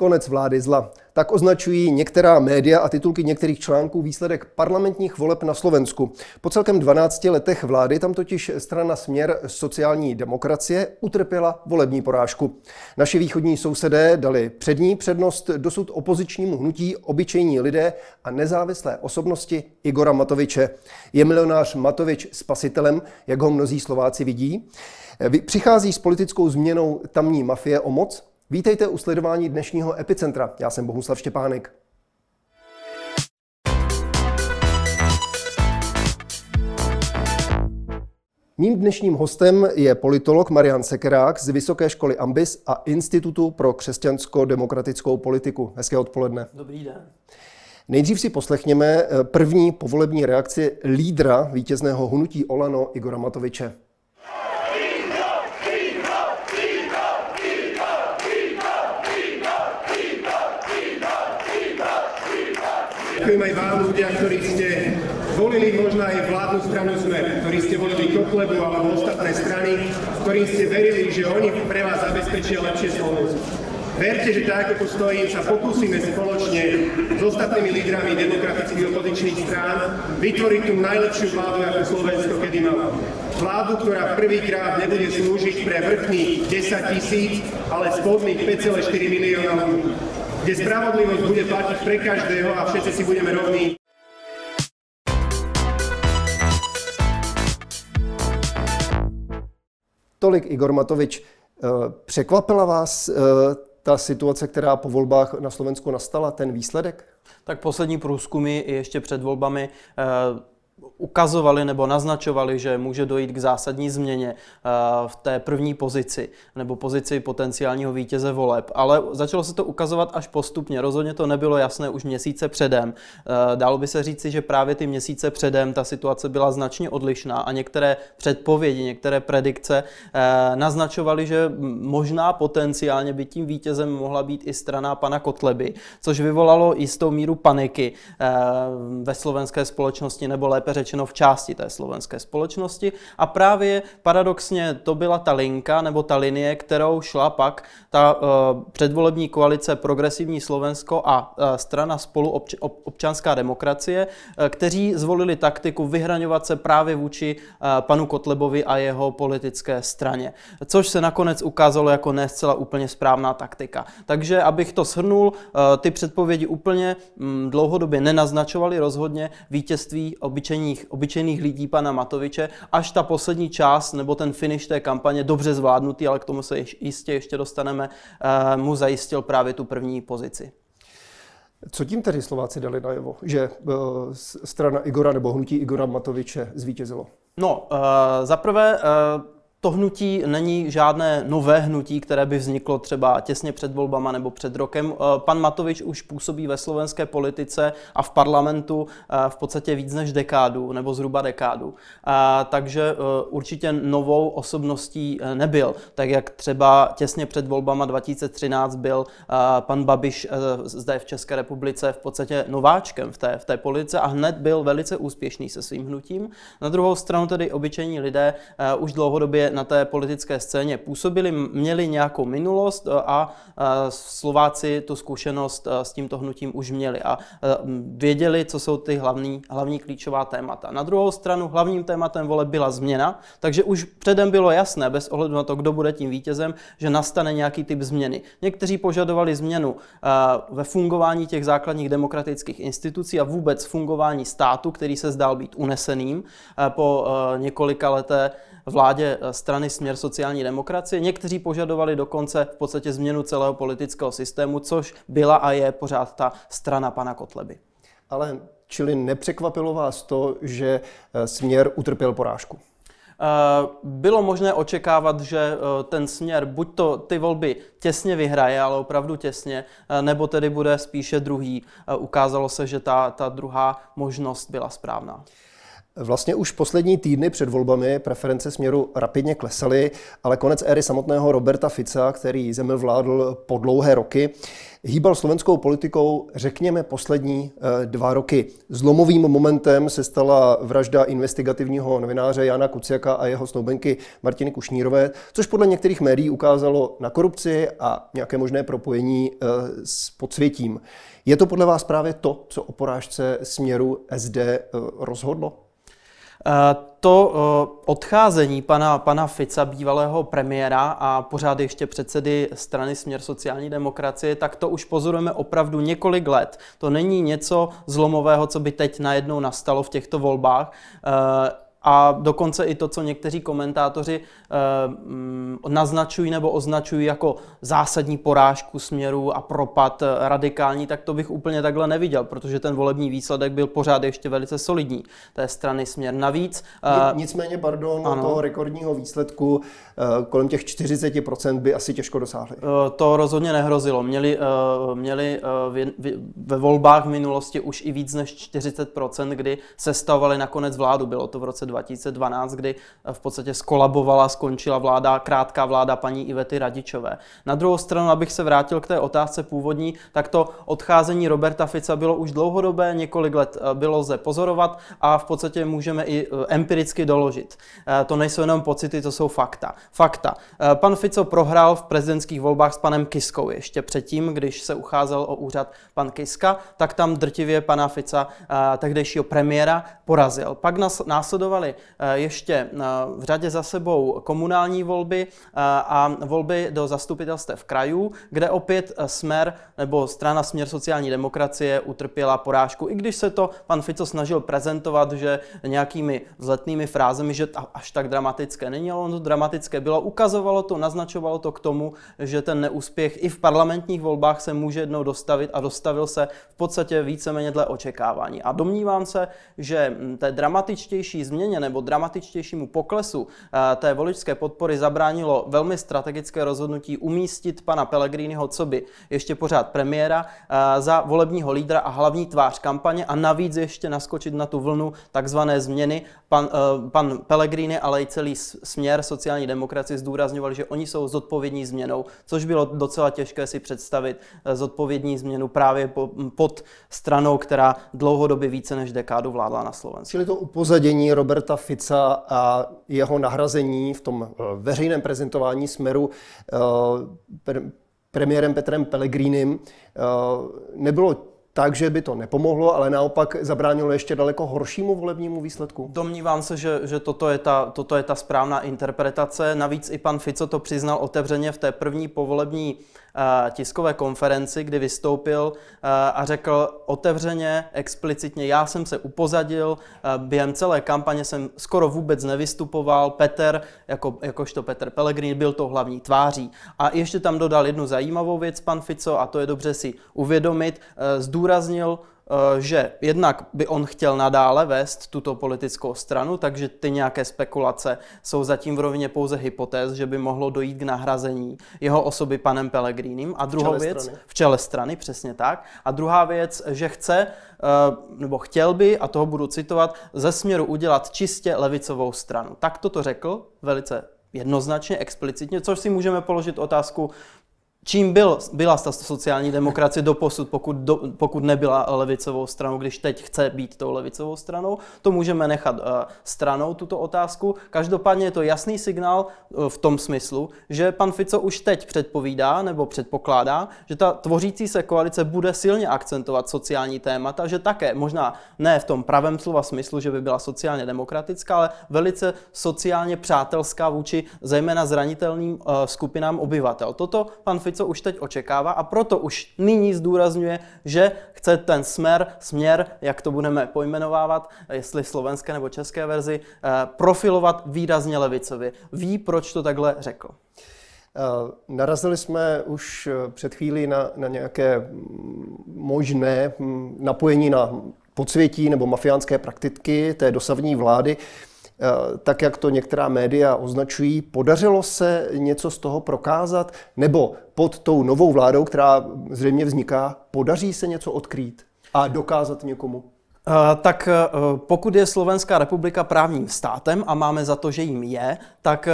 Konec vlády zla. Tak označují některá média a titulky některých článků výsledek parlamentních voleb na Slovensku. Po celkem 12 letech vlády tam totiž strana Směr sociální demokracie utrpěla volební porážku. Naši východní sousedé dali přední přednost dosud opozičnímu hnutí obyčejní lidé a nezávislé osobnosti Igora Matoviče. Je milionář Matovič spasitelem, jak ho mnozí Slováci vidí? Přichází s politickou změnou tamní mafie o moc? Vítejte u sledování dnešního Epicentra. Já jsem Bohuslav Štěpánek. Mým dnešním hostem je politolog Marian Sekerák z Vysoké školy Ambis a Institutu pro křesťansko-demokratickou politiku. Hezké odpoledne. Dobrý den. Nejdřív si poslechněme eh, první povolební reakci lídra vítězného hnutí Olano Igora Matoviče. Ďakujem aj vám, ľudia, ktorí ste volili možno aj vládnu stranu Smer, ktorí ste volili Kotlebu alebo ostatné strany, ktorým ste verili, že oni pre vás zabezpečia lepšie Slovensko. Verte, že tak, ako stojím, sa pokúsime spoločne s ostatnými lídrami demokratických opozičných strán vytvoriť tú najlepšiu vládu, ako Slovensko kedy malo. Vládu, ktorá prvýkrát nebude slúžiť pre vrchných 10 tisíc, ale spodných 5,4 milióna ľudí kde spravodlivosť bude platiť pre každého a všetci si budeme rovní. Tolik Igor Matovič. Eh, překvapila vás eh, ta situace, která po volbách na Slovensku nastala, ten výsledek? Tak poslední průzkumy ještě před volbami eh, ukazovali nebo naznačovali, že může dojít k zásadní změně eh, v té první pozici nebo pozici potenciálního vítěze voleb. Ale začalo se to ukazovat až postupně. Rozhodně to nebylo jasné už měsíce předem. Eh, dalo by se říci, že právě ty měsíce předem ta situace byla značně odlišná a některé předpovědi, některé predikce eh, naznačovaly, že možná potenciálně by tím vítězem mohla být i strana pana Kotleby, což vyvolalo jistou míru paniky ve slovenské společnosti nebo lépe lépe řečeno v části té slovenské společnosti. A právě paradoxně to byla ta linka nebo ta linie, kterou šla pak ta uh, předvolební koalice Progresivní Slovensko a uh, strana spolu obč- občanská demokracie, uh, kteří zvolili taktiku vyhraňovat se právě vůči uh, panu Kotlebovi a jeho politické straně. Což se nakonec ukázalo jako ne zcela úplně správná taktika. Takže abych to shrnul, ty předpovědi úplně um, dlouhodobě nenaznačovaly rozhodně vítězství obyčejných obyčejných, obyčejných lidí pana Matoviče, až ta poslední část nebo ten finish té kampaně dobře zvládnutý, ale k tomu se jistě ještě dostaneme, eh, mu zajistil právě tu první pozici. Co tím tedy Slováci dali najevo, že uh, strana Igora nebo hnutí Igora Matoviče zvítězilo? No, uh, zaprvé uh, to hnutí není žádné nové hnutí, které by vzniklo třeba těsně před volbama nebo před rokem. Eh, pan Matovič už působí ve slovenské politice a v parlamentu eh, v podstatě víc než dekádu, nebo zhruba dekádu. Eh, takže určitě novou osobností nebyl. Tak jak třeba těsně před volbama 2013 byl pan Babiš zde v České republice v podstatě nováčkem v té, v té politice a hned byl velice úspěšný se svým hnutím. Na druhou stranu tedy obyčejní lidé už dlouhodobě na té politické scéně působili, měli nějakou minulost e, a e, Slováci tu zkušenost e, s tímto hnutím už měli a věděli, co jsou ty hlavní, hlavní klíčová témata. Na druhou stranu hlavním tématem vole byla změna, takže už předem bylo jasné, bez ohledu na to, kdo bude tím vítězem, že nastane nějaký typ změny. Někteří požadovali změnu ve fungování těch základních demokratických institucí a vůbec fungování státu, který se zdál být uneseným po několika leté vládě eh, strany Směr sociální demokracie. Někteří požadovali dokonce v podstatě změnu celého politického systému, což byla a je pořád ta strana pana Kotleby. Ale čili nepřekvapilo vás to, že eh, Směr utrpěl porážku? Eh, bylo možné očekávat, že ten směr buď to ty volby těsně vyhraje, ale opravdu těsně, nebo tedy bude spíše druhý. Ukázalo se, že ta, ta druhá možnost byla správná. Vlastně už poslední týdny před volbami preference směru rapidně klesaly, ale konec éry samotného Roberta Fica, který zemi vládl po dlouhé roky, hýbal slovenskou politikou, řekněme, poslední eh, dva roky. Zlomovým momentem se stala vražda investigativního novináře Jana Kuciaka a jeho snoubenky Martiny Kušnírové, což podle některých médií ukázalo na korupci a nějaké možné propojení eh, s podsvětím. Je to podle vás právě to, co o porážce směru SD eh, rozhodlo? Eh, to eh, odcházení pana, pana Fica, bývalého premiéra a pořád ještě předsedy strany Směr sociální demokracie, tak to už pozorujeme opravdu několik let. To není něco zlomového, co by teď najednou nastalo v těchto volbách. A dokonce i to, co někteří komentátoři eh, naznačují nebo označují jako zásadní porážku směru a propad eh, radikální, tak to bych úplně takhle neviděl, protože ten volební výsledek byl pořád ještě velice solidní té strany směr. Navíc... Eh, Nicméně, pardon, ano. toho rekordního výsledku eh, kolem těch 40% by asi těžko dosáhli. Eh, to rozhodně nehrozilo. Měli, eh, měli eh, v, v, ve volbách v minulosti už i víc než 40%, kdy sestavovali nakonec vládu. Bylo to v roce 2012, kdy v podstatě skolabovala, skončila vláda, krátká vláda paní Ivety Radičové. Na druhou stranu, abych se vrátil k té otázce původní, tak to odcházení Roberta Fica bylo už dlouhodobé, několik let eh, bylo lze pozorovat a v podstatě můžeme i eh, empiricky doložit. Eh, to nejsou jenom pocity, to jsou fakta. Fakta. Pan Fico prohrál v prezidentských volbách s panem Kiskou ještě předtím, když se ucházel o úřad pan Kiska, tak tam drtivě pana Fica, tehdejšího premiéra, porazil. Pak následoval následovaly eh, ještě eh, v řadě za sebou komunální volby eh, a volby do zastupitelstev krajů, kde opět Smer nebo strana Směr sociální demokracie utrpěla porážku, i když se to pan Fico snažil prezentovat, že nějakými vzletnými frázemi, že až tak dramatické není, ale ono to dramatické bylo. Ukazovalo to, naznačovalo to k tomu, že ten neúspěch i v parlamentních volbách se může jednou dostavit a dostavil se v podstatě víceméně dle očekávání. A domnívám se, že hm, té dramatičtější změně změně nebo dramatičtějšímu poklesu eh, té voličské podpory zabránilo velmi strategické rozhodnutí umístit pana Pellegriniho, co by ještě pořád premiéra, eh, za volebního lídra a hlavní tvář kampaně a navíc ještě naskočit na tu vlnu takzvané změny. Pan, eh, pan Pellegrini, ale i celý směr sociální demokracie zdůrazňovali, že oni jsou zodpovědní změnou, což bylo docela těžké si představit zodpovědní změnu právě pod stranou, která dlouhodobě více než dekádu vládla na Slovensku. Čili to upozadění Roberta Fica a jeho nahrazení v tom eh, veřejném prezentování směru eh, premiérem Petrem Pellegrinem eh, nebylo tak, že by to nepomohlo, ale naopak zabránilo ještě daleko horšímu volebnímu výsledku? Domnívám se, že, že toto, je ta, toto je ta správná interpretace. Navíc i pan Fico to přiznal otevřeně v té první povolební uh, tiskové konferenci, kdy vystoupil uh, a řekl otevřeně, explicitně, já jsem se upozadil, uh, během celé kampaně jsem skoro vůbec nevystupoval, Petr, jako, jakožto Petr Pellegrini, byl to hlavní tváří. A ještě tam dodal jednu zajímavou věc, pan Fico, a to je dobře si uvědomit, zdůraznil, eh, že jednak by on chtěl nadále vést tuto politickou stranu, takže ty nějaké spekulace jsou zatím v rovině pouze hypotéz, že by mohlo dojít k nahrazení jeho osoby panem Pellegrínem. A druhou věc, strany. v čele strany, přesně tak. A druhá věc, že chce, eh, nebo chtěl by, a toho budu citovat, ze směru udělat čistě levicovou stranu. Tak toto řekl velice jednoznačně, explicitně, což si můžeme položit otázku, čím byl, byla ta sociální demokracie do posud, pokud, do, pokud nebyla levicovou stranou, když teď chce být tou levicovou stranou, to můžeme nechat uh, stranou, tuto otázku. Každopádně je to jasný signál uh, v tom smyslu, že pan Fico už teď předpovídá nebo předpokládá, že ta tvořící se koalice bude silně akcentovat sociální témata, že také možná ne v tom pravém slova smyslu, že by byla sociálně demokratická, ale velice sociálně přátelská vůči zejména zranitelným uh, skupinám obyvatel. Toto pan Fico Fico už teď očekává a proto už nyní zdůrazňuje, že chce ten smer, směr, jak to budeme pojmenovávat, jestli slovenské nebo české verzi, eh, profilovat výrazně levicově. Ví, proč to takhle řekl? Eh, narazili jsme už eh, před chvílí na, na nějaké možné hm, napojení na podsvětí nebo mafiánské praktiky té dosavní vlády. Eh, tak jak to některá média označují. Podařilo se něco z toho prokázat? Nebo pod tou novou vládou, která zřejmě vzniká, podaří se něco odkrýt a dokázat někomu? Tak pokud je Slovenská republika právním státem a máme za to, že jim je, tak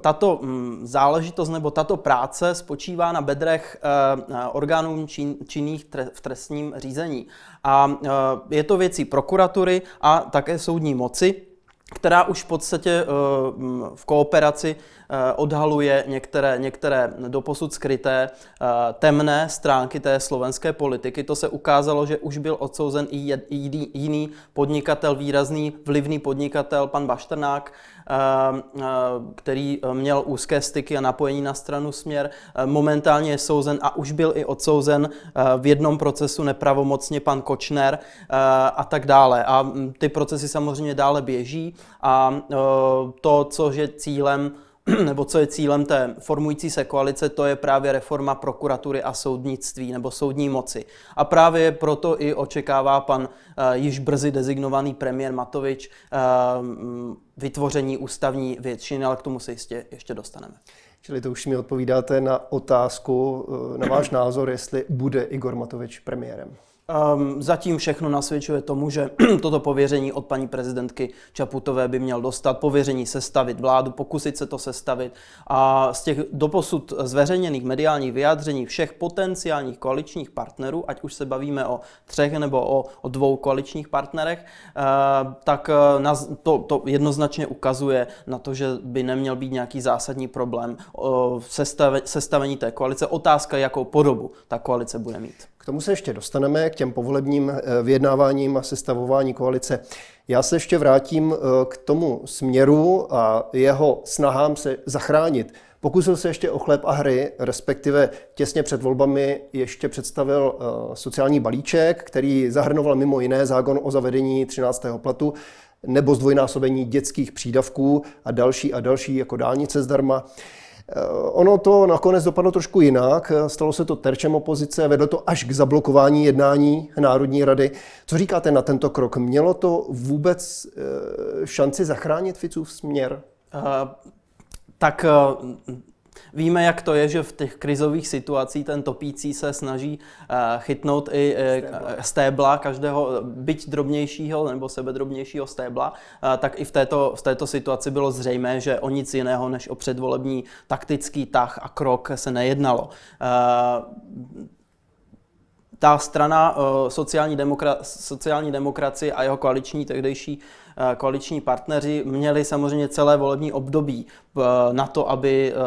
tato mm, záležitost nebo tato práce spočívá na bedrech orgánů činných v trestním řízení. A je to věcí prokuratury a také soudní moci, která už v podstatě eh, v kooperaci eh, odhaluje některé, některé doposud skryté eh, temné stránky té slovenské politiky. To se ukázalo, že už byl odsouzen i jiný podnikatel, výrazný vlivný podnikatel, pan Bašternák, který eh, měl úzké styky a napojení na stranu směr, momentálně je souzen a už byl i odsouzen v jednom procesu nepravomocně pan Kočner a tak dále. A hm, ty procesy samozřejmě dále běží a to, co je cílem nebo co je cílem té formující se koalice, to je právě reforma prokuratury a soudnictví nebo soudní moci. A právě proto i očekává pan uh, již brzy dezignovaný premiér Matovič uh, vytvoření ústavní většiny, ale k tomu se jistě ještě dostaneme. Čili to už mi odpovídáte na otázku, eh, na váš názor, jestli bude Igor Matovič premiérem. Um, zatím všechno nasvědčuje tomu, že toto pověření od paní prezidentky Čaputové by měl dostat, pověření sestavit vládu, pokusit se to sestavit. A z těch doposud zveřejněných mediálních vyjádření všech potenciálních koaličních partnerů, ať už se bavíme o třech nebo o, o dvou koaličních partnerech, uh, tak uh, na, to, to jednoznačně ukazuje na to, že by neměl být nějaký zásadní problém uh, sestave, sestavení té koalice. Otázka, jakou podobu ta koalice bude mít. Tomu se ještě dostaneme, k těm povolebním eh, vyjednáváním a sestavování koalice. Já se ještě vrátím eh, k tomu směru a jeho snahám se zachránit. Pokusil se ještě o chléb a hry, respektive těsně před volbami ještě představil eh, sociální balíček, který zahrnoval mimo jiné zákon o zavedení 13. platu nebo zdvojnásobení dětských přídavků a další a další jako dálnice zdarma. Eh, ono to nakonec dopadlo trošku jinak. Stalo se to terčem opozice, vedlo to až k zablokování jednání Národní rady. Co říkáte na tento krok? Mělo to vůbec eh, šanci zachránit Ficův směr? Uh, tak uh Víme, jak to je, že v těch krizových situacích ten topící se snaží uh, chytnout i uh, stébla. každého, byť drobnějšího nebo sebedrobnějšího stébla, uh, tak i v této, v této situaci bylo zřejmé, že o nic jiného než o předvolební taktický tah a krok se nejednalo ta strana sociální, demokra- sociální demokracie a jeho koaliční tehdejší Eh, koaliční partneři měli samozřejmě celé volební období eh, na to, aby, eh,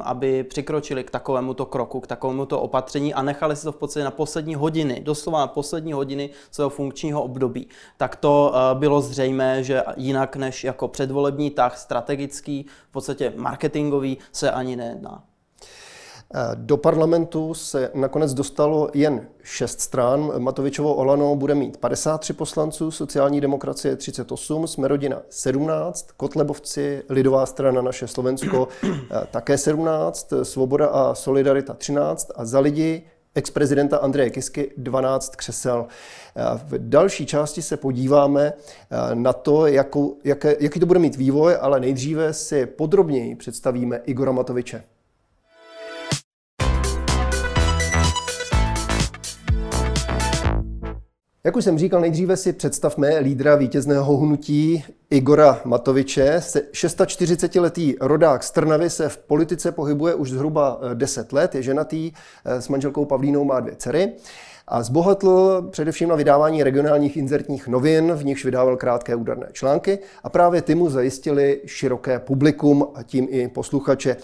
aby přikročili k takovémuto kroku, k takovémuto opatření a nechali si to v podstatě na poslední hodiny, doslova na poslední hodiny svého funkčního období. Tak to bylo zřejmé, že jinak než jako předvolební tah strategický, v podstatě marketingový, se ani nejedná. Do parlamentu se nakonec dostalo jen šest stran. Matovičovo Olano bude mít 53 poslanců, sociální demokracie 38, Smerodina 17, Kotlebovci, Lidová strana Naše Slovensko také 17, Svoboda a Solidarita 13 a za lidi ex-prezidenta Andreje Kisky 12 křesel. V další části se podíváme na to, jakou, jaké, jaký to bude mít vývoj, ale nejdříve si podrobněji představíme Igora Matoviče. Jak už jsem říkal, nejdříve si představme lídra vítězného hnutí Igora Matoviče. 46-letý rodák z Trnavy se v politice pohybuje už zhruba 10 let, je ženatý, eh, s manželkou Pavlínou má dvě dcery a zbohatl především na vydávání regionálních inzertních novin, v nichž vydával krátké údarné články a právě ty mu zajistili široké publikum a tím i posluchače.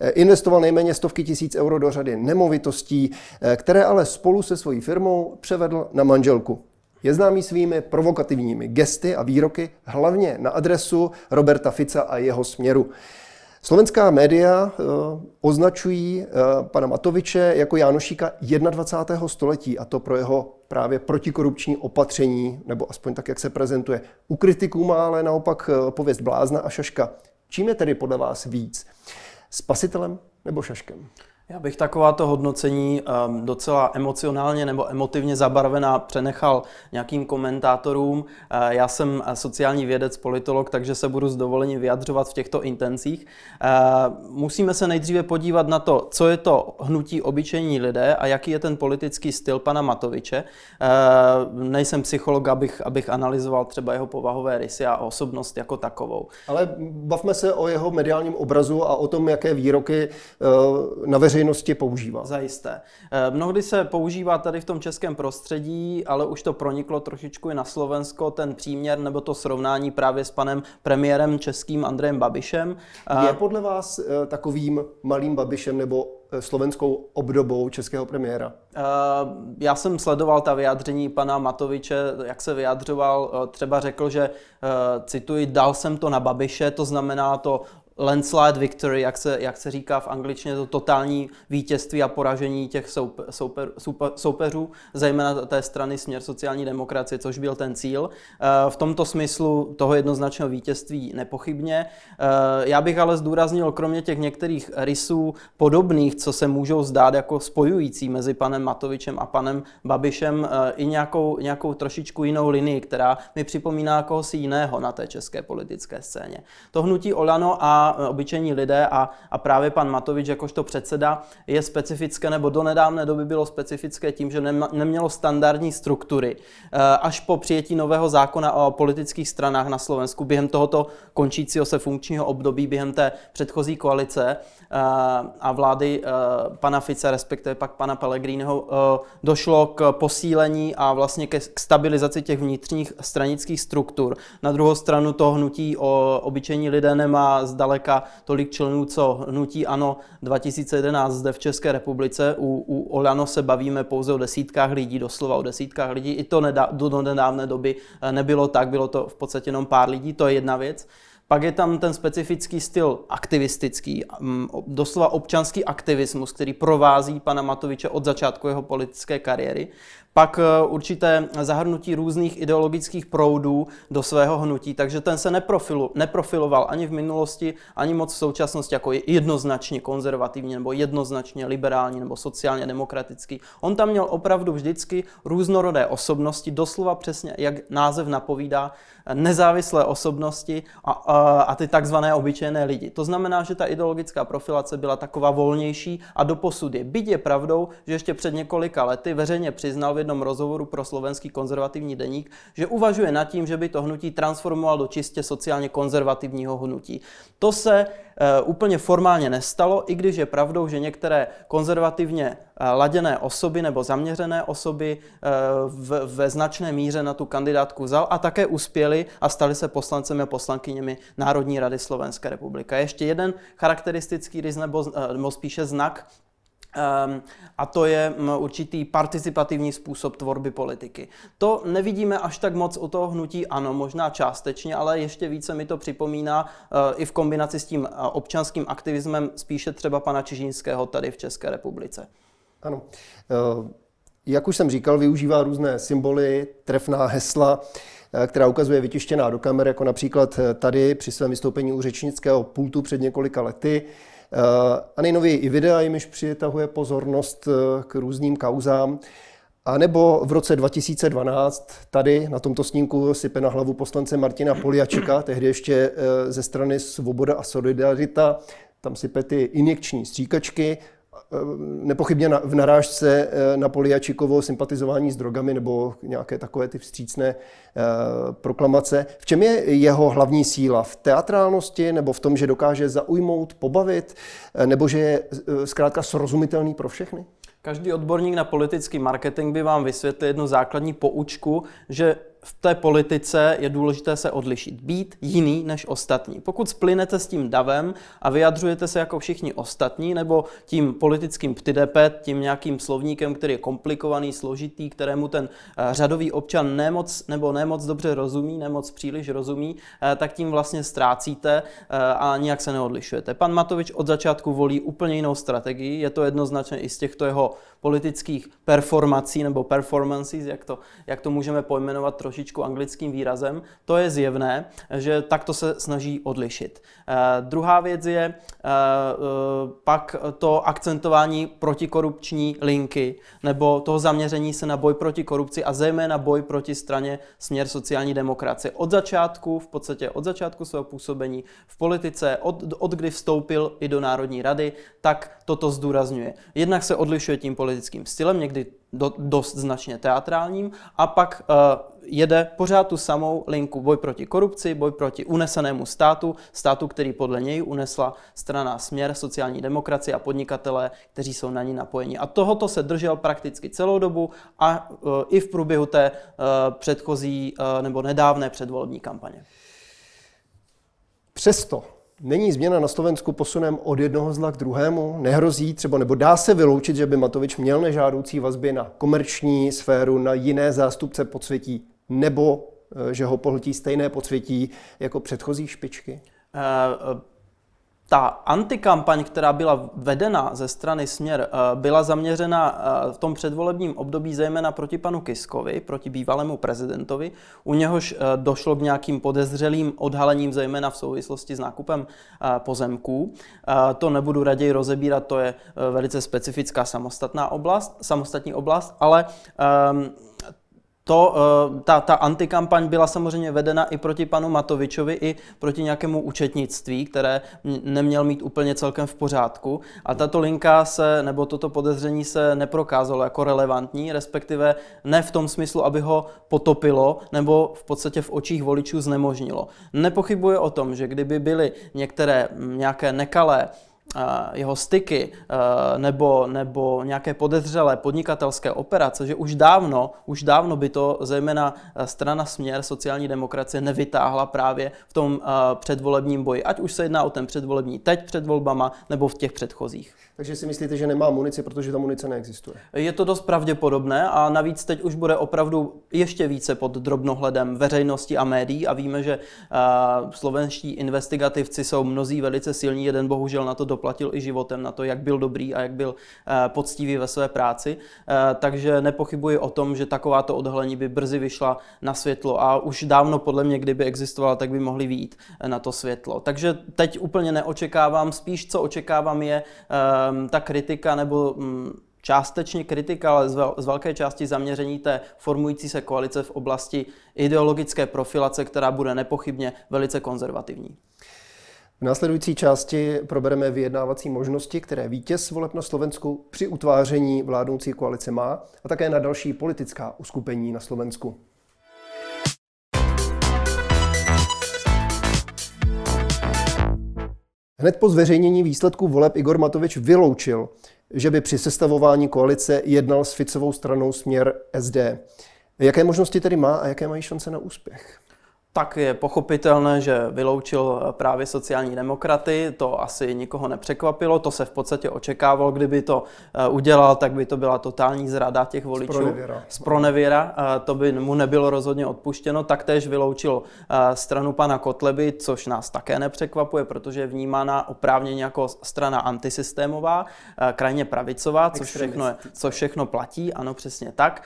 Eh, investoval nejméně stovky tisíc euro do řady nemovitostí, eh, které ale spolu se svojí firmou převedl na manželku. Je známý svými provokativními gesty a výroky, hlavně na adresu Roberta Fica a jeho směru. Slovenská média eh, označují pana Matoviče jako Jánošíka 21. století a to pro jeho právě protikorupční opatření, nebo aspoň tak, jak se prezentuje. U kritiků má ale naopak pověst blázna a šaška. Čím je tedy podle vás víc? Spasitelem nebo šaškem? Já bych takováto hodnocení um, docela emocionálně nebo emotivně zabarvená přenechal nějakým komentátorům. Uh, já jsem sociální vědec, politolog, takže se budu s dovolením vyjadřovat v těchto intencích. Uh, musíme se nejdříve podívat na to, co je to hnutí obyčejní lidé a jaký je ten politický styl pana Matoviče. Uh, nejsem psycholog, abych, abych analyzoval třeba jeho povahové rysy a osobnost jako takovou. Ale bavme se o jeho mediálním obrazu a o tom, jaké výroky uh, na veřejnosti veřejnosti používá. Zajisté. Eh, mnohdy se používá tady v tom českém prostředí, ale už to proniklo trošičku i na Slovensko, ten příměr nebo to srovnání právě s panem premiérem českým Andrejem Babišem. Eh, Je podle vás eh, takovým malým Babišem nebo slovenskou obdobou českého premiéra? Já jsem sledoval ta vyjádření pana Matoviče, jak se vyjadřoval. Třeba řekl, že, cituji, dal jsem to na Babiše, to znamená to landslide victory, jak se, jak se říká v angličtině, to totální vítězství a poražení těch soupe, souper, super, soupeřů, zejména té strany směr sociální demokracie, což byl ten cíl. Eh, v tomto smyslu toho jednoznačného vítězství nepochybně. Eh, já bych ale zdůraznil, kromě těch některých rysů podobných, co se můžou zdát jako spojující mezi panem Matovičem a panem Babišem, eh, i nějakou, nějakou trošičku jinou linii, která mi připomíná kohosi jiného na té české politické scéně. To hnutí Olano a obyčejní lidé a, a právě pan Matovič jakožto předseda je specifické, nebo do nedávné doby bylo specifické tím, že nemělo standardní struktury. Eh, až po přijetí nového zákona o politických stranách na Slovensku během tohoto končícího se funkčního období, během té předchozí koalice eh, a vlády pana Fice, respektive pak pana Pellegriniho, došlo k posílení a vlastně ke stabilizaci těch vnitřních stranických struktur. Na druhou stranu to hnutí o obyčejní lidé nemá zdaleka zdaleka tolik členů, co hnutí ANO 2011 zde v České republice. U, u Olano se bavíme pouze o desítkách lidí, doslova o desítkách lidí. I to nedá, do, do nedávné doby eh, nebylo tak, bylo to v podstatě jenom pár lidí, to je jedna věc. Pak je tam ten specifický styl aktivistický, mm, doslova občanský aktivismus, který provází pana Matoviče od začátku jeho politické kariéry pak eh, určité zahrnutí různých ideologických proudů do svého hnutí, takže ten se neprofilu, neprofiloval ani v minulosti, ani moc v současnosti jako jednoznačně konzervativní nebo jednoznačně liberální nebo sociálně demokratický. On tam měl opravdu vždycky různorodé osobnosti, doslova přesně, jak název napovídá, nezávislé osobnosti a, a, a ty takzvané obyčejné lidi. To znamená, že ta ideologická profilace byla taková volnější a doposud je. Byť je pravdou, že ještě před několika lety veřejně přiznal v jednom rozhovoru pro slovenský konzervativní deník, že uvažuje nad tím, že by to hnutí transformoval do čistě sociálně konzervativního hnutí. To se e, úplně formálně nestalo, i když je pravdou, že některé konzervativně e, laděné osoby nebo zaměřené osoby e, v, ve značné míře na tu kandidátku vzal a také uspěli a stali se poslancemi a poslankyněmi Národní rady Slovenské republiky. Ještě jeden charakteristický rys nebo, nebo spíše znak a to je určitý participativní způsob tvorby politiky. To nevidíme až tak moc u toho hnutí, ano, možná částečně, ale ještě více mi to připomíná uh, i v kombinaci s tím uh, občanským aktivismem spíše třeba pana Čižínského tady v České republice. Ano. Uh, jak už jsem říkal, využívá různé symboly, trefná hesla, která ukazuje vytištěná do kamer, jako například tady při svém vystoupení u řečnického pultu před několika lety. Eh, a nejnověji i videa, jimiž přitahuje pozornost eh, k různým kauzám. A nebo v roce 2012 tady na tomto snímku sype na hlavu poslance Martina Poliačika, tehdy ještě eh, ze strany Svoboda a Solidarita, tam sype ty injekční stříkačky, nepochybně v narážce eh, na Poliačikovo sympatizování s drogami nebo nějaké takové ty vstřícné eh, proklamace. V čem je jeho hlavní síla? V teatrálnosti nebo v tom, že dokáže zaujmout, pobavit, eh, nebo že je zkrátka srozumitelný pro všechny? Každý odborník na politický marketing by vám vysvětlil jednu základní poučku, že v té politice je důležité se odlišit, být jiný než ostatní. Pokud splynete s tím davem a vyjadřujete se jako všichni ostatní, nebo tím politickým ptidepet, tím nějakým slovníkem, který je komplikovaný, složitý, kterému ten eh, řadový občan nemoc nebo nemoc dobře rozumí, nemoc příliš rozumí, eh, tak tím vlastně ztrácíte eh, a nijak se neodlišujete. Pan Matovič od začátku volí úplně jinou strategii, je to jednoznačně i z těchto jeho politických performací nebo performances, jak to, jak to můžeme pojmenovat trošičku anglickým výrazem, to je zjevné, že takto se snaží odlišit. Uh, druhá věc je uh, uh, pak to akcentování protikorupční linky nebo toho zaměření se na boj proti korupci a zejména boj proti straně směr sociální demokracie. Od začátku, v podstatě od začátku svého působení v politice, od, od kdy vstoupil i do Národní rady, tak toto zdůrazňuje. Jednak se odlišuje tím politickým stylem, někdy do, dost značně teatrálním, a pak uh, jede pořád tu samou linku boj proti korupci, boj proti unesenému státu, státu, který podle něj unesla strana Směr, sociální demokracie a podnikatelé, kteří jsou na ní napojeni. A tohoto se držel prakticky celou dobu a uh, i v průběhu té uh, předchozí uh, nebo nedávné předvolební kampaně. Přesto Není změna na Slovensku posunem od jednoho zla k druhému? Nehrozí třeba, nebo dá se vyloučit, že by Matovič měl nežádoucí vazby na komerční sféru, na jiné zástupce podsvětí, nebo eh, že ho pohltí stejné podsvětí jako předchozí špičky? Uh, ta antikampaň, která byla vedena ze strany Směr, eh, byla zaměřena eh, v tom předvolebním období zejména proti panu Kiskovi, proti bývalému prezidentovi. U něhož eh, došlo k nějakým podezřelým odhalením, zejména v souvislosti s nákupem pozemků. To nebudu raději rozebírat, to je velice specifická samostatná oblast, samostatní oblast, ale um, to, eh, ta, ta antikampaň byla samozřejmě vedena i proti panu Matovičovi, i proti nějakému účetnictví, které neměl mít úplně celkem v pořádku. A tato linka se, nebo toto podezření se neprokázalo jako relevantní, respektive ne v tom smyslu, aby ho potopilo, nebo v podstatě v očích voličů znemožnilo. Nepochybuje o tom, že kdyby byly některé nějaké nekalé jeho styky nebo, nebo nějaké podezřelé podnikatelské operace, že už dávno, už dávno by to zejména strana Směr sociální demokracie nevytáhla právě v tom předvolebním boji. Ať už se jedná o ten předvolební teď před volbama nebo v těch předchozích. Takže si myslíte, že nemá munici, protože ta munice neexistuje? Je to dost pravděpodobné a navíc teď už bude opravdu ještě více pod drobnohledem veřejnosti a médií a víme, že uh, slovenští investigativci jsou mnozí velice silní, jeden bohužel na to doplatil i životem, na to, jak byl dobrý a jak byl uh, poctivý ve své práci, uh, takže nepochybuji o tom, že takováto odhalení by brzy vyšla na světlo a už dávno podle mě, kdyby existovala, tak by mohly výjít na to světlo. Takže teď úplně neočekávám, spíš co očekávám je um, ta kritika nebo um, částečně kritika, ale z, vel, z velké části zaměření té formující se koalice v oblasti ideologické profilace, která bude nepochybně velice konzervativní. V následující části probereme vyjednávací možnosti, které vítěz voleb na Slovensku při utváření vládnoucí koalice má a také na další politická uskupení na Slovensku. Hned po zveřejnění výsledků voleb Igor Matovič vyloučil, že by při sestavování koalice jednal s Ficovou stranou směr SD. Jaké možnosti tedy má a jaké mají šance na úspěch? Tak je pochopitelné, že vyloučil právě sociální demokraty, to asi nikoho nepřekvapilo, to se v podstatě očekávalo, kdyby to eh, udělal, tak by to byla totální zrada těch voličů. Spronevěra. Spronevěra, eh, to by mu nebylo rozhodně odpuštěno, taktéž vyloučil eh, stranu pana Kotleby, což nás také nepřekvapuje, protože je vnímána oprávněně jako strana antisystémová, krajně pravicová, což všechno, co všechno platí, ano přesně tak.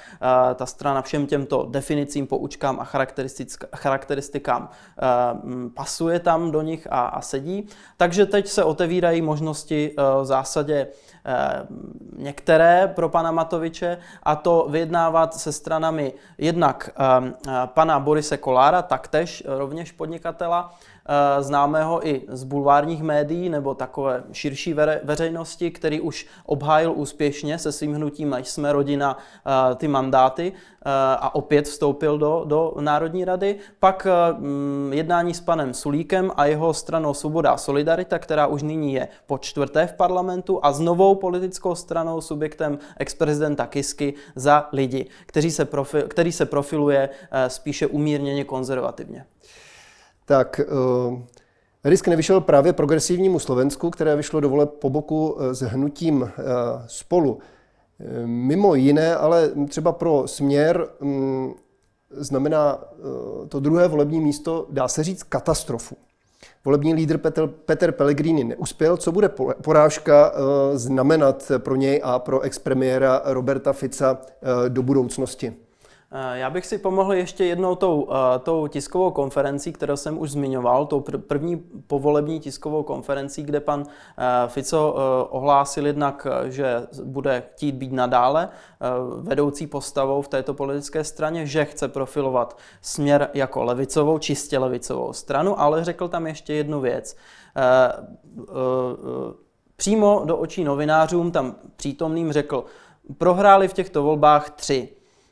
Ta strana všem těmto definicím, poučkám a charakteristikám charakteristikám eh, pasuje tam do nich a, sedí. Takže teď se otevírají možnosti eh, v zásadě eh, některé pro pana Matoviče a to vyjednávat se stranami jednak pana Borise Kolára, taktéž rovněž podnikatela, Eh, známého i z bulvárních médií nebo takové širší veřejnosti, který už obhájil úspěšně se svým hnutím Ať jsme rodina eh, ty mandáty eh, a opět vstoupil do, do Národní rady. Pak mm, jednání s panem Sulíkem a jeho stranou Svoboda a Solidarita, která už nyní je po čtvrté v parlamentu a s novou politickou stranou, subjektem ex-prezidenta Kisky za lidi, který se, profil, který se profiluje spíše umírněně konzervativně tak uh, risk nevyšel právě progresivnímu Slovensku, které vyšlo do vole po boku eh, s hnutím uh, spolu. Mimo jiné, ale třeba pro směr um, znamená to druhé volební místo, dá se říct, katastrofu. Volební lídr Petr, Petr Pellegrini neuspěl. Co bude porážka znamenat pro něj a pro expremiéra Roberta Fica do budoucnosti? Eh, já bych si pomohl ještě jednou tou, eh, tou tiskovou konferencí, kterou jsem už zmiňoval, tou první povolební tiskovou konferencí, kde pan eh, Fico ohlásil jednak, že bude chtít být nadále vedoucí postavou v této politické straně, že chce profilovat směr jako levicovou, čistě levicovou stranu, ale řekl tam ještě jednu věc. Přímo do očí novinářům tam přítomným řekl, prohráli v těchto volbách tři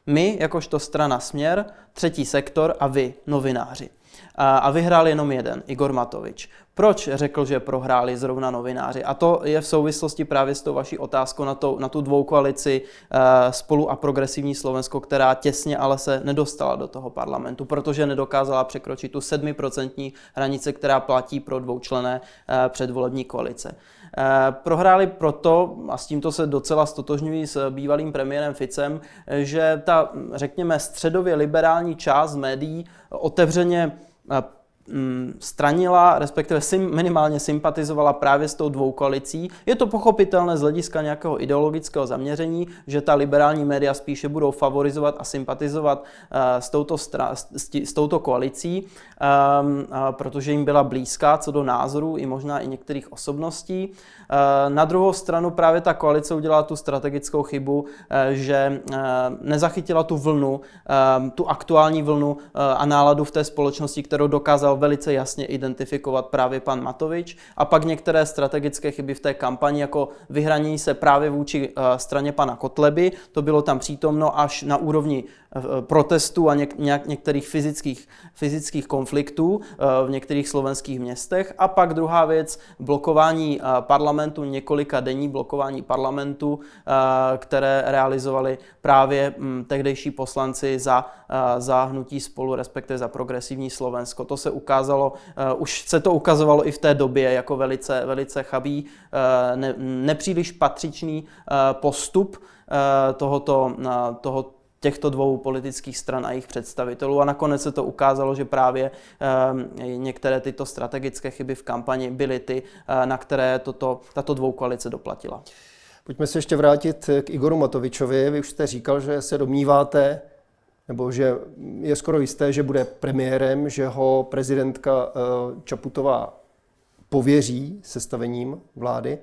my, jakožto strana Směr, třetí sektor a vy, novináři. A, a vyhrál jenom jeden, Igor Matovič. Proč řekl, že prohráli zrovna novináři? A to je v souvislosti právě s tou vaší otázkou na, to, na tu dvoukoalici uh, spolu a progresivní Slovensko, která těsně ale se nedostala do toho parlamentu, protože nedokázala překročit tu 7% hranice, která platí pro dvoučlené uh, předvolební koalice. Eh, prohráli proto, a s tímto se docela stotožňují s bývalým premiérem Ficem, že ta, řekněme, středově liberální část médií otevřeně eh, stranila, respektive minimálně sympatizovala právě s tou dvou koalicí. Je to pochopitelné z hlediska nějakého ideologického zaměření, že ta liberální média spíše budou favorizovat a sympatizovat uh, s, touto stra, s, s touto koalicí, um, protože jim byla blízká co do názorů i možná i některých osobností. Uh, na druhou stranu právě ta koalice udělala tu strategickou chybu, uh, že nezachytila tu vlnu, uh, tu aktuální vlnu a náladu v té společnosti, kterou dokázal velice jasně identifikovat právě pan Matovič. A pak některé strategické chyby v té kampani, jako vyhranění se právě vůči uh, straně pana Kotleby, to bylo tam přítomno až na úrovni uh, protestů a něk, něk, některých fyzických, fyzických konfliktů uh, v některých slovenských městech. A pak druhá věc, blokování parlamentu, několika denní blokování parlamentu, které realizovali právě um, tehdejší poslanci za, za hnutí spolu, respektive za progresivní Slovensko. To se ukázalo, uh, už se to ukazovalo i v té době jako velice, velice chabý, uh, ne, nepříliš patřičný uh, postup tohoto, toho, těchto dvou politických stran a jejich představitelů. A nakonec se to ukázalo, že právě uh, některé tyto strategické chyby v kampani byly ty, uh, na které toto, tato dvou koalice doplatila. Pojďme se ještě vrátit k Igoru Matovičovi. Vy už jste říkal, že se domníváte, nebo že je skoro jisté, že bude premiérem, že ho prezidentka eh, Čaputová pověří sestavením vlády.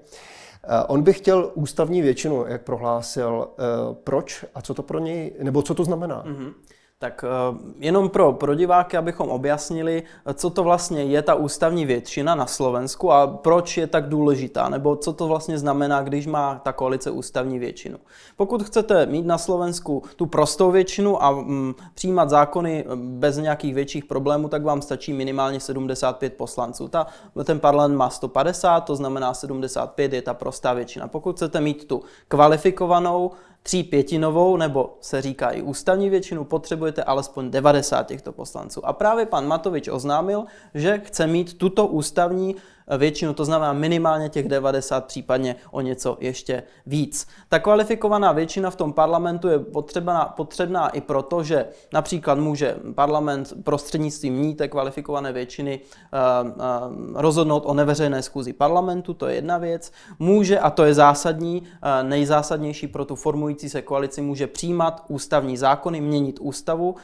Eh, on by chtěl ústavní většinu, jak prohlásil. Eh, proč a co to pro něj, nebo co to znamená? Mm-hmm. Tak eh, jenom pro, pro diváky, abychom objasnili, co to vlastně je ta ústavní většina na Slovensku a proč je tak důležitá, nebo co to vlastně znamená, když má ta koalice ústavní většinu. Pokud chcete mít na Slovensku tu prostou většinu a mm, přijímat zákony eh, bez nějakých větších problémů, tak vám stačí minimálně 75 poslanců. Ta, ten parlament má 150, to znamená 75 je ta prostá většina. Pokud chcete mít tu kvalifikovanou, tří pětinovou, nebo se říká i ústavní většinu, potřebujete alespoň 90 těchto poslanců. A právě pan Matovič oznámil, že chce mít tuto ústavní většinu, to znamená minimálně těch 90, případně o něco ještě víc. Ta kvalifikovaná většina v tom parlamentu je potřebná, potřebná i proto, že například může parlament prostřednictvím ní té kvalifikované většiny uh, uh, rozhodnout o neveřejné schůzi parlamentu, to je jedna věc. Může, a to je zásadní, uh, nejzásadnější pro tu formující se koalici, může přijímat ústavní zákony, měnit ústavu,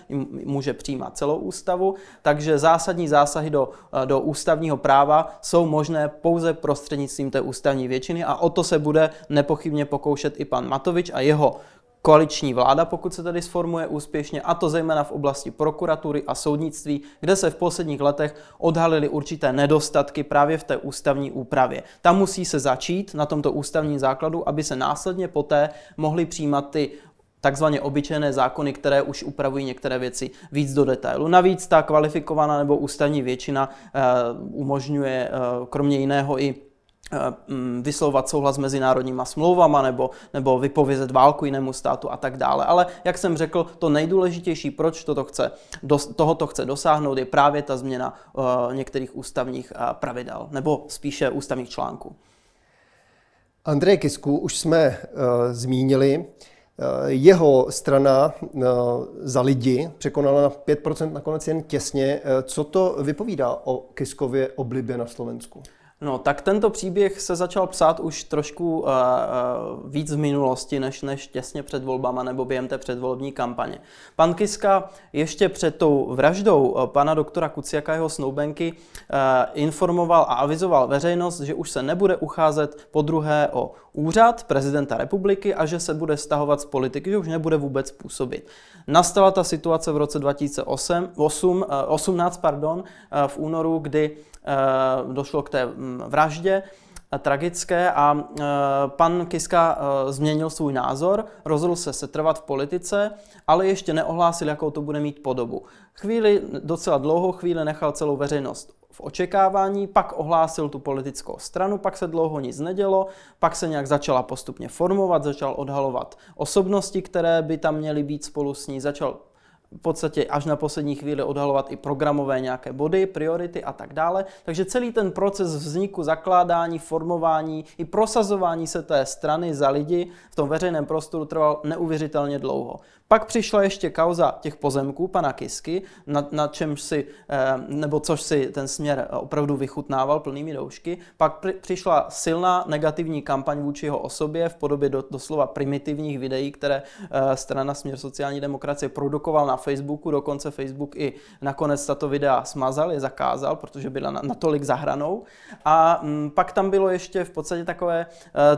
může přijímat celou ústavu, takže zásadní zásahy do, do ústavního práva jsou možné pouze prostřednictvím té ústavní většiny a o to se bude nepochybně pokoušet i pan Matovič a jeho koaliční vláda, pokud se tedy sformuje úspěšně, a to zejména v oblasti prokuratury a soudnictví, kde se v posledních letech odhalily určité nedostatky právě v té ústavní úpravě. Tam musí se začít na tomto ústavním základu, aby se následně poté mohly přijímat ty takzvaně obyčejné zákony, které už upravují některé věci víc do detailu. Navíc ta kvalifikovaná nebo ústavní většina uh, umožňuje uh, kromě jiného i eh, mm, vyslovovat souhlas s mezinárodníma smlouvama nebo, nebo vypovězet válku jinému státu a tak dále. Ale jak jsem řekl, to nejdůležitější, proč toto chce, tohoto chce dosáhnout, je právě ta změna některých ústavních pravidel, nebo spíše ústavních článků. Andrej Kisku už jsme uh, zmínili. Eh, jeho strana eh, za lidi překonala na 5% nakonec jen těsně. Eh, co to vypovídá o Kiskově oblibě na Slovensku? No, tak tento příběh se začal psát už trošku uh, víc v minulosti, než, než těsně před volbama nebo během té předvolební kampaně. Pan Kiska ještě před tou vraždou uh, pana doktora Kuciaka jeho snoubenky uh, informoval a avizoval veřejnost, že už se nebude ucházet po druhé o úřad prezidenta republiky a že se bude stahovat z politiky, že už nebude vůbec působit. Nastala ta situace v roce 2008, 8, 18 pardon, v únoru, kdy Eh, došlo k té mm, vraždě eh, tragické a eh, pan Kiska změnil svůj názor, rozhodl se setrvat v politice, ale ještě neohlásil, jakou to bude mít podobu. Chvíli, docela dlouhou chvíli nechal celou veřejnost v očekávání, pak ohlásil tu politickou stranu, pak se dlouho nic nedělo, pak se nějak začala postupně formovat, začal odhalovat osobnosti, které by tam měly být spolu s ní, začal v podstatě až na poslední chvíli odhalovat i programové nějaké body, priority a tak dále. Takže celý ten proces vzniku, zakládání, formování i prosazování se té strany za lidi v tom veřejném prostoru trval neuvěřitelně dlouho. Pak přišla ještě kauza těch pozemků pana Kisky, na, na čemž si, eh, nebo což si ten směr opravdu vychutnával plnými doušky. Pak přišla silná negativní kampaň vůči jeho osobě v podobě do, doslova primitivních videí, které eh, strana Směr sociální demokracie produkoval na Facebooku, dokonce Facebook i nakonec tato videa smazal, je zakázal, protože byla natolik zahranou. A m, pak tam bylo ještě v podstatě takové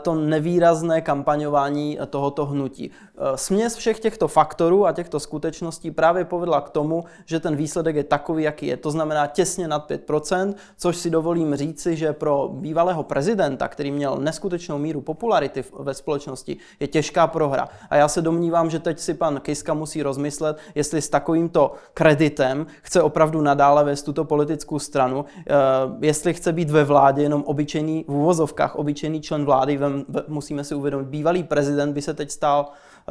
to nevýrazné kampaňování tohoto hnutí. Směs všech těchto faktorů a těchto skutečností právě povedla k tomu, že ten výsledek je takový, jaký je. To znamená těsně nad 5%, což si dovolím říci, že pro bývalého prezidenta, který měl neskutečnou míru popularity ve společnosti, je těžká prohra. A já se domnívám, že teď si pan Kiska musí rozmyslet, jestli s takovýmto kreditem chce opravdu nadále vést tuto politickou stranu, eh, jestli chce být ve vládě jenom obyčejný, v uvozovkách obyčejný člen vlády, musíme si uvědomit, bývalý prezident by se teď stal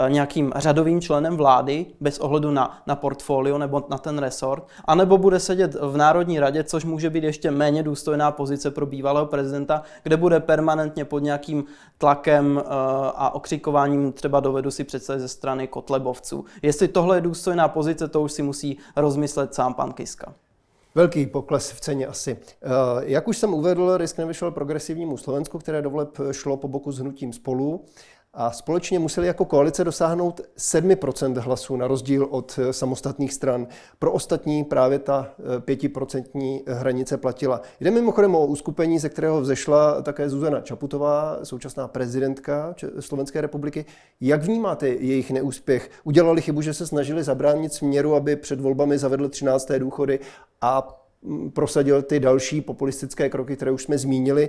nějakým řadovým členem vlády bez ohledu na, na portfolio nebo na ten resort, anebo bude sedět v Národní radě, což může být ještě méně důstojná pozice pro bývalého prezidenta, kde bude permanentně pod nějakým tlakem eh, a okřikováním třeba dovedu si představit ze strany kotlebovců. Jestli tohle je důstojná pozice, to už si musí rozmyslet sám pan Kiska. Velký pokles v ceně asi. Eh, jak už jsem uvedl, risk nevyšel progresivnímu Slovensku, které do voleb šlo po boku s hnutím spolu a společně museli jako koalice dosáhnout 7% hlasů na rozdíl od eh, samostatných stran. Pro ostatní právě ta 5% eh, hranice platila. Jde mimochodem o uskupení, ze kterého vzešla také Zuzana Čaputová, současná prezidentka Slovenské republiky. Jak vnímáte jejich neúspěch? Udělali chybu, že se snažili zabránit směru, aby před volbami zavedli 13. důchody a mm, prosadil ty další populistické kroky, které už jsme zmínili.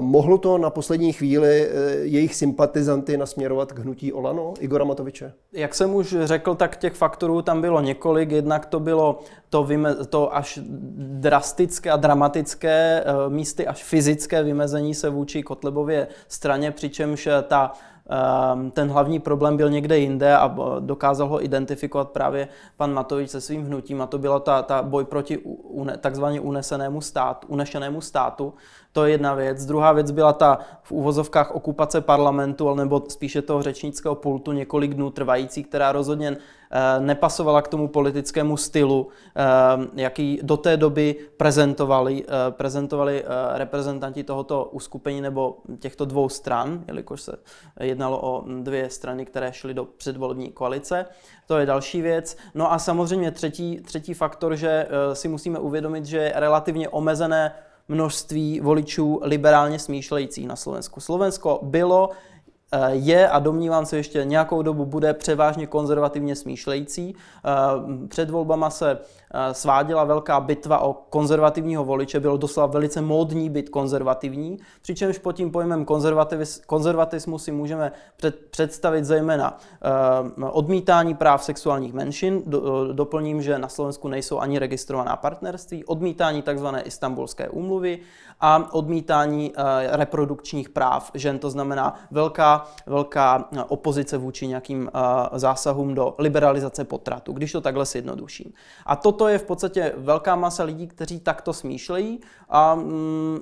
Mohlo to na poslední chvíli eh, jejich sympatizanty nasměrovat k hnutí Olano, Igora Matoviče? Jak jsem už řekl, tak těch faktorů tam bylo několik. Jednak to bylo to, vyme, to až drastické a dramatické, eh, místy až fyzické vymezení se vůči Kotlebově straně, přičemž ta ten hlavní problém byl někde jinde a dokázal ho identifikovat právě pan Matovič se svým hnutím a to byla ta, ta boj proti takzvaně unesenému státu, unešenému státu. To je jedna věc. Druhá věc byla ta v úvozovkách okupace parlamentu, nebo spíše toho řečnického pultu několik dnů trvající, která rozhodně Eh, nepasovala k tomu politickému stylu, eh, jaký do té doby prezentovali, eh, prezentovali reprezentanti tohoto uskupení nebo těchto dvou stran, jelikož se jednalo o dvě strany, které šly do předvolební koalice. To je další věc. No a samozřejmě třetí, třetí faktor, že si musíme uvědomit, že je relativně omezené množství voličů liberálně smýšlejících na Slovensku. Slovensko bylo Eh, je a domnívám se ještě nějakou dobu bude převážně konzervativně smýšlející. Eh, před volbama se sváděla velká bitva o konzervativního voliče, bylo doslova velice módní být konzervativní, přičemž pod tím pojmem konzervatismu si můžeme představit zejména odmítání práv sexuálních menšin, doplním, že na Slovensku nejsou ani registrovaná partnerství, odmítání tzv. istambulské úmluvy a odmítání reprodukčních práv žen, to znamená velká velká, opozice vůči nějakým zásahům do liberalizace potratu, když to takhle zjednoduším. A toto toto je v podstatě velká masa lidí, kteří takto smýšlejí a mm,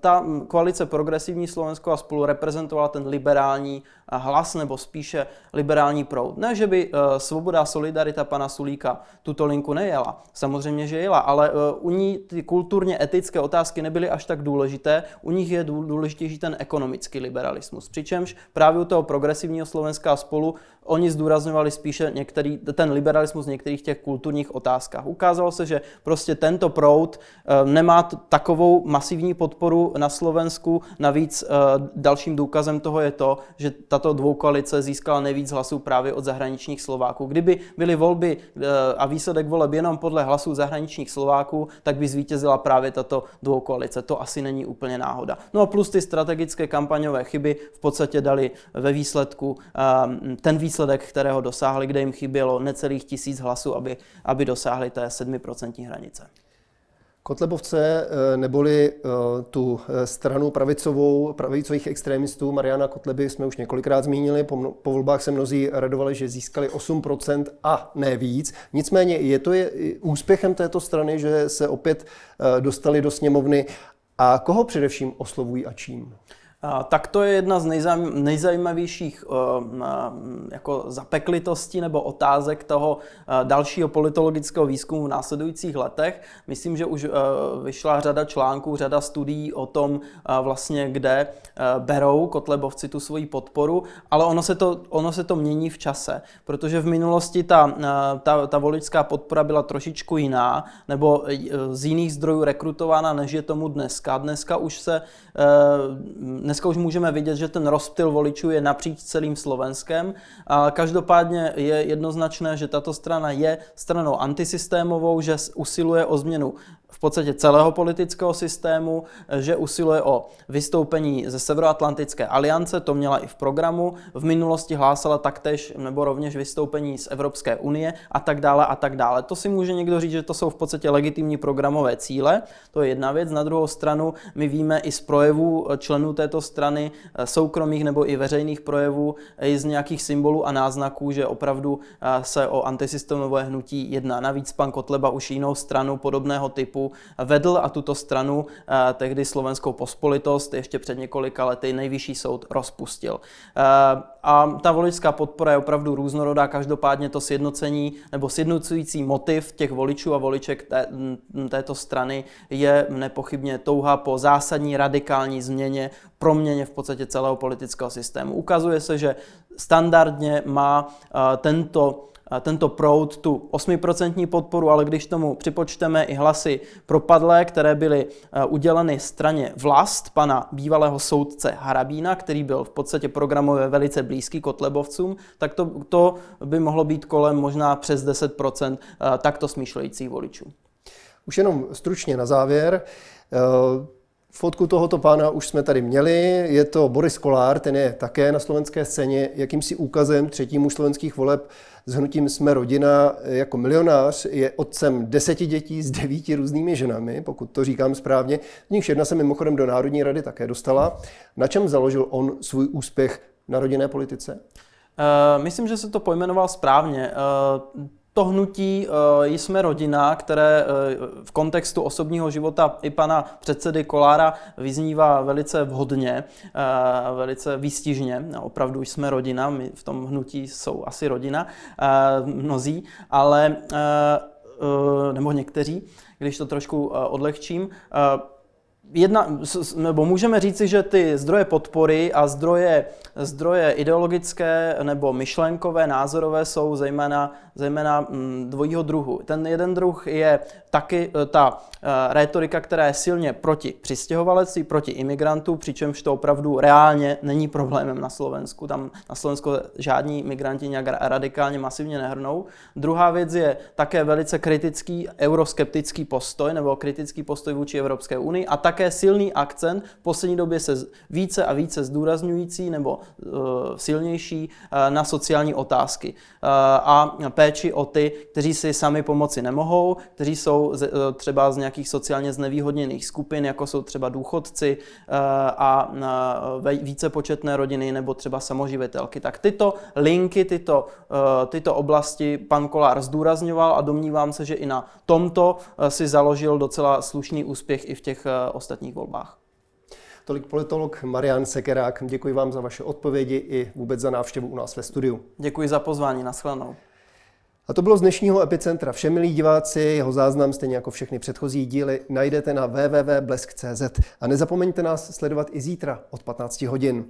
ta koalice Progresivní Slovensko a spolu reprezentovala ten liberální hlas nebo spíše liberální proud. Ne, že by Svoboda a Solidarita pana Sulíka tuto linku nejela, samozřejmě, že jela, ale u ní ty kulturně etické otázky nebyly až tak důležité, u nich je důležitější ten ekonomický liberalismus. Přičemž právě u toho progresivního Slovenska a spolu oni zdůrazňovali spíše některý, ten liberalismus v některých těch kulturních otázkách. Ukázalo se, že prostě tento proud eh, nemá takovou masivní podporu na Slovensku. Navíc eh, dalším důkazem toho je to, že tato dvoukoalice získala nejvíc hlasů právě od zahraničních Slováků. Kdyby byly volby eh, a výsledek voleb jenom podle hlasů zahraničních Slováků, tak by zvítězila právě tato dvoukoalice. To asi není úplně náhoda. No a plus ty strategické kampaňové chyby v podstatě dali ve výsledku ten výsledek výsledek, kterého dosáhli, kde jim chybělo necelých tisíc hlasů, aby, aby dosáhli té 7% hranice. Kotlebovce eh, neboli eh, tu eh, stranu pravicovou, pravicových extrémistů Mariana Kotleby jsme už několikrát zmínili. Po, po volbách se mnozí radovali, že získali 8% a ne víc. Nicméně je to je úspěchem této strany, že se opět dostali do sněmovny. A koho především oslovují a čím? Tak to je jedna z nejzajímavějších eh, jako zapeklitostí nebo otázek toho eh, dalšího politologického výzkumu v následujících letech. Myslím, že už eh, vyšla řada článků, řada studií o tom vlastně, kde berou kotlebovci tu svoji podporu, ale ono se to, ono se to mění v čase, protože v minulosti ta, ta, ta voličská podpora byla trošičku jiná, nebo z jiných zdrojů rekrutována, než je tomu dneska. Dneska už se dneska už můžeme vidět, že ten rozptyl voličů je napříč celým Slovenskem. A každopádně je jednoznačné, že tato strana je stranou antisystémovou, že usiluje o změnu v podstatě celého politického systému, že usiluje o vystoupení ze Severoatlantické aliance, to měla i v programu, v minulosti hlásala taktéž nebo rovněž vystoupení z Evropské unie a tak dále a tak dále. To si může někdo říct, že to jsou v podstatě legitimní programové cíle, to je jedna věc. Na druhou stranu my víme i z projevů členů této strany, soukromých nebo i veřejných projevů, i z nějakých symbolů a náznaků, že opravdu se o antisystémové hnutí jedná. Navíc pan Kotleba už jinou stranu podobného typu vedl a tuto stranu eh, tehdy slovenskou pospolitost ještě před několika lety nejvyšší soud rozpustil. Eh, a ta voličská podpora je opravdu různorodá, každopádně to sjednocení nebo sjednocující motiv těch voličů a voliček té, této strany je nepochybně touha po zásadní radikální změně, proměně v podstatě celého politického systému. Ukazuje se, že standardně má eh, tento tento proud tu 8% podporu, ale když tomu připočteme i hlasy propadlé, které byly eh, uděleny straně vlast pana bývalého soudce Harabína, který byl v podstatě programově velice blízký Kotlebovcům, tak to, to by mohlo být kolem možná přes 10% eh, takto smýšlejících voličů. Už jenom stručně na závěr. Fotku tohoto pána už jsme tady měli, je to Boris Kolár, ten je také na slovenské scéně jakýmsi úkazem třetímu slovenských voleb s hnutím Jsme rodina jako milionář, je otcem deseti dětí s devíti různými ženami, pokud to říkám správně. Z nich jedna se mimochodem do Národní rady také dostala. Na čem založil on svůj úspěch na rodinné politice? Uh, myslím, že se to pojmenoval správně. Uh, to hnutí uh, Jsme rodina, které uh, v kontextu osobního života i pana předsedy Kolára vyznívá velice vhodně, uh, velice výstižně. Opravdu jsme rodina, my v tom hnutí jsou asi rodina, mnozí, ale nebo někteří, když to trošku odlehčím. Jedna, nebo můžeme říci, že ty zdroje podpory a zdroje, zdroje ideologické nebo myšlenkové, názorové jsou zejména, zejména mm, dvojího druhu. Ten jeden druh je taky e, ta e, rétorika, která je silně proti přistěhovalectví, proti imigrantů, přičemž to opravdu reálně není problémem na Slovensku. Tam na Slovensku žádní migranti nějak radikálně masivně nehrnou. Druhá věc je také velice kritický euroskeptický postoj nebo kritický postoj vůči Evropské unii a tak také silný akcent, v poslední době se více a více zdůrazňující nebo uh, silnější uh, na sociální otázky uh, a péči o ty, kteří si sami pomoci nemohou, kteří jsou uh, třeba z nějakých sociálně znevýhodněných skupin, jako jsou třeba důchodci uh, a uh, více početné rodiny nebo třeba samoživitelky. Tak tyto linky, tyto, tyto oblasti pan Kolár zdůrazňoval a domnívám se, že i na tomto si založil docela slušný úspěch i v těch ostatních volbách. Tolik politolog Marian Sekerák. Děkuji vám za vaše odpovědi i vůbec za návštěvu u nás ve studiu. Děkuji za pozvání, nashledanou. A to bylo z dnešního Epicentra. Vše, milí diváci, jeho záznam, stejně jako všechny předchozí díly, najdete na www.blesk.cz. A nezapomeňte nás sledovat i zítra od 15 hodin.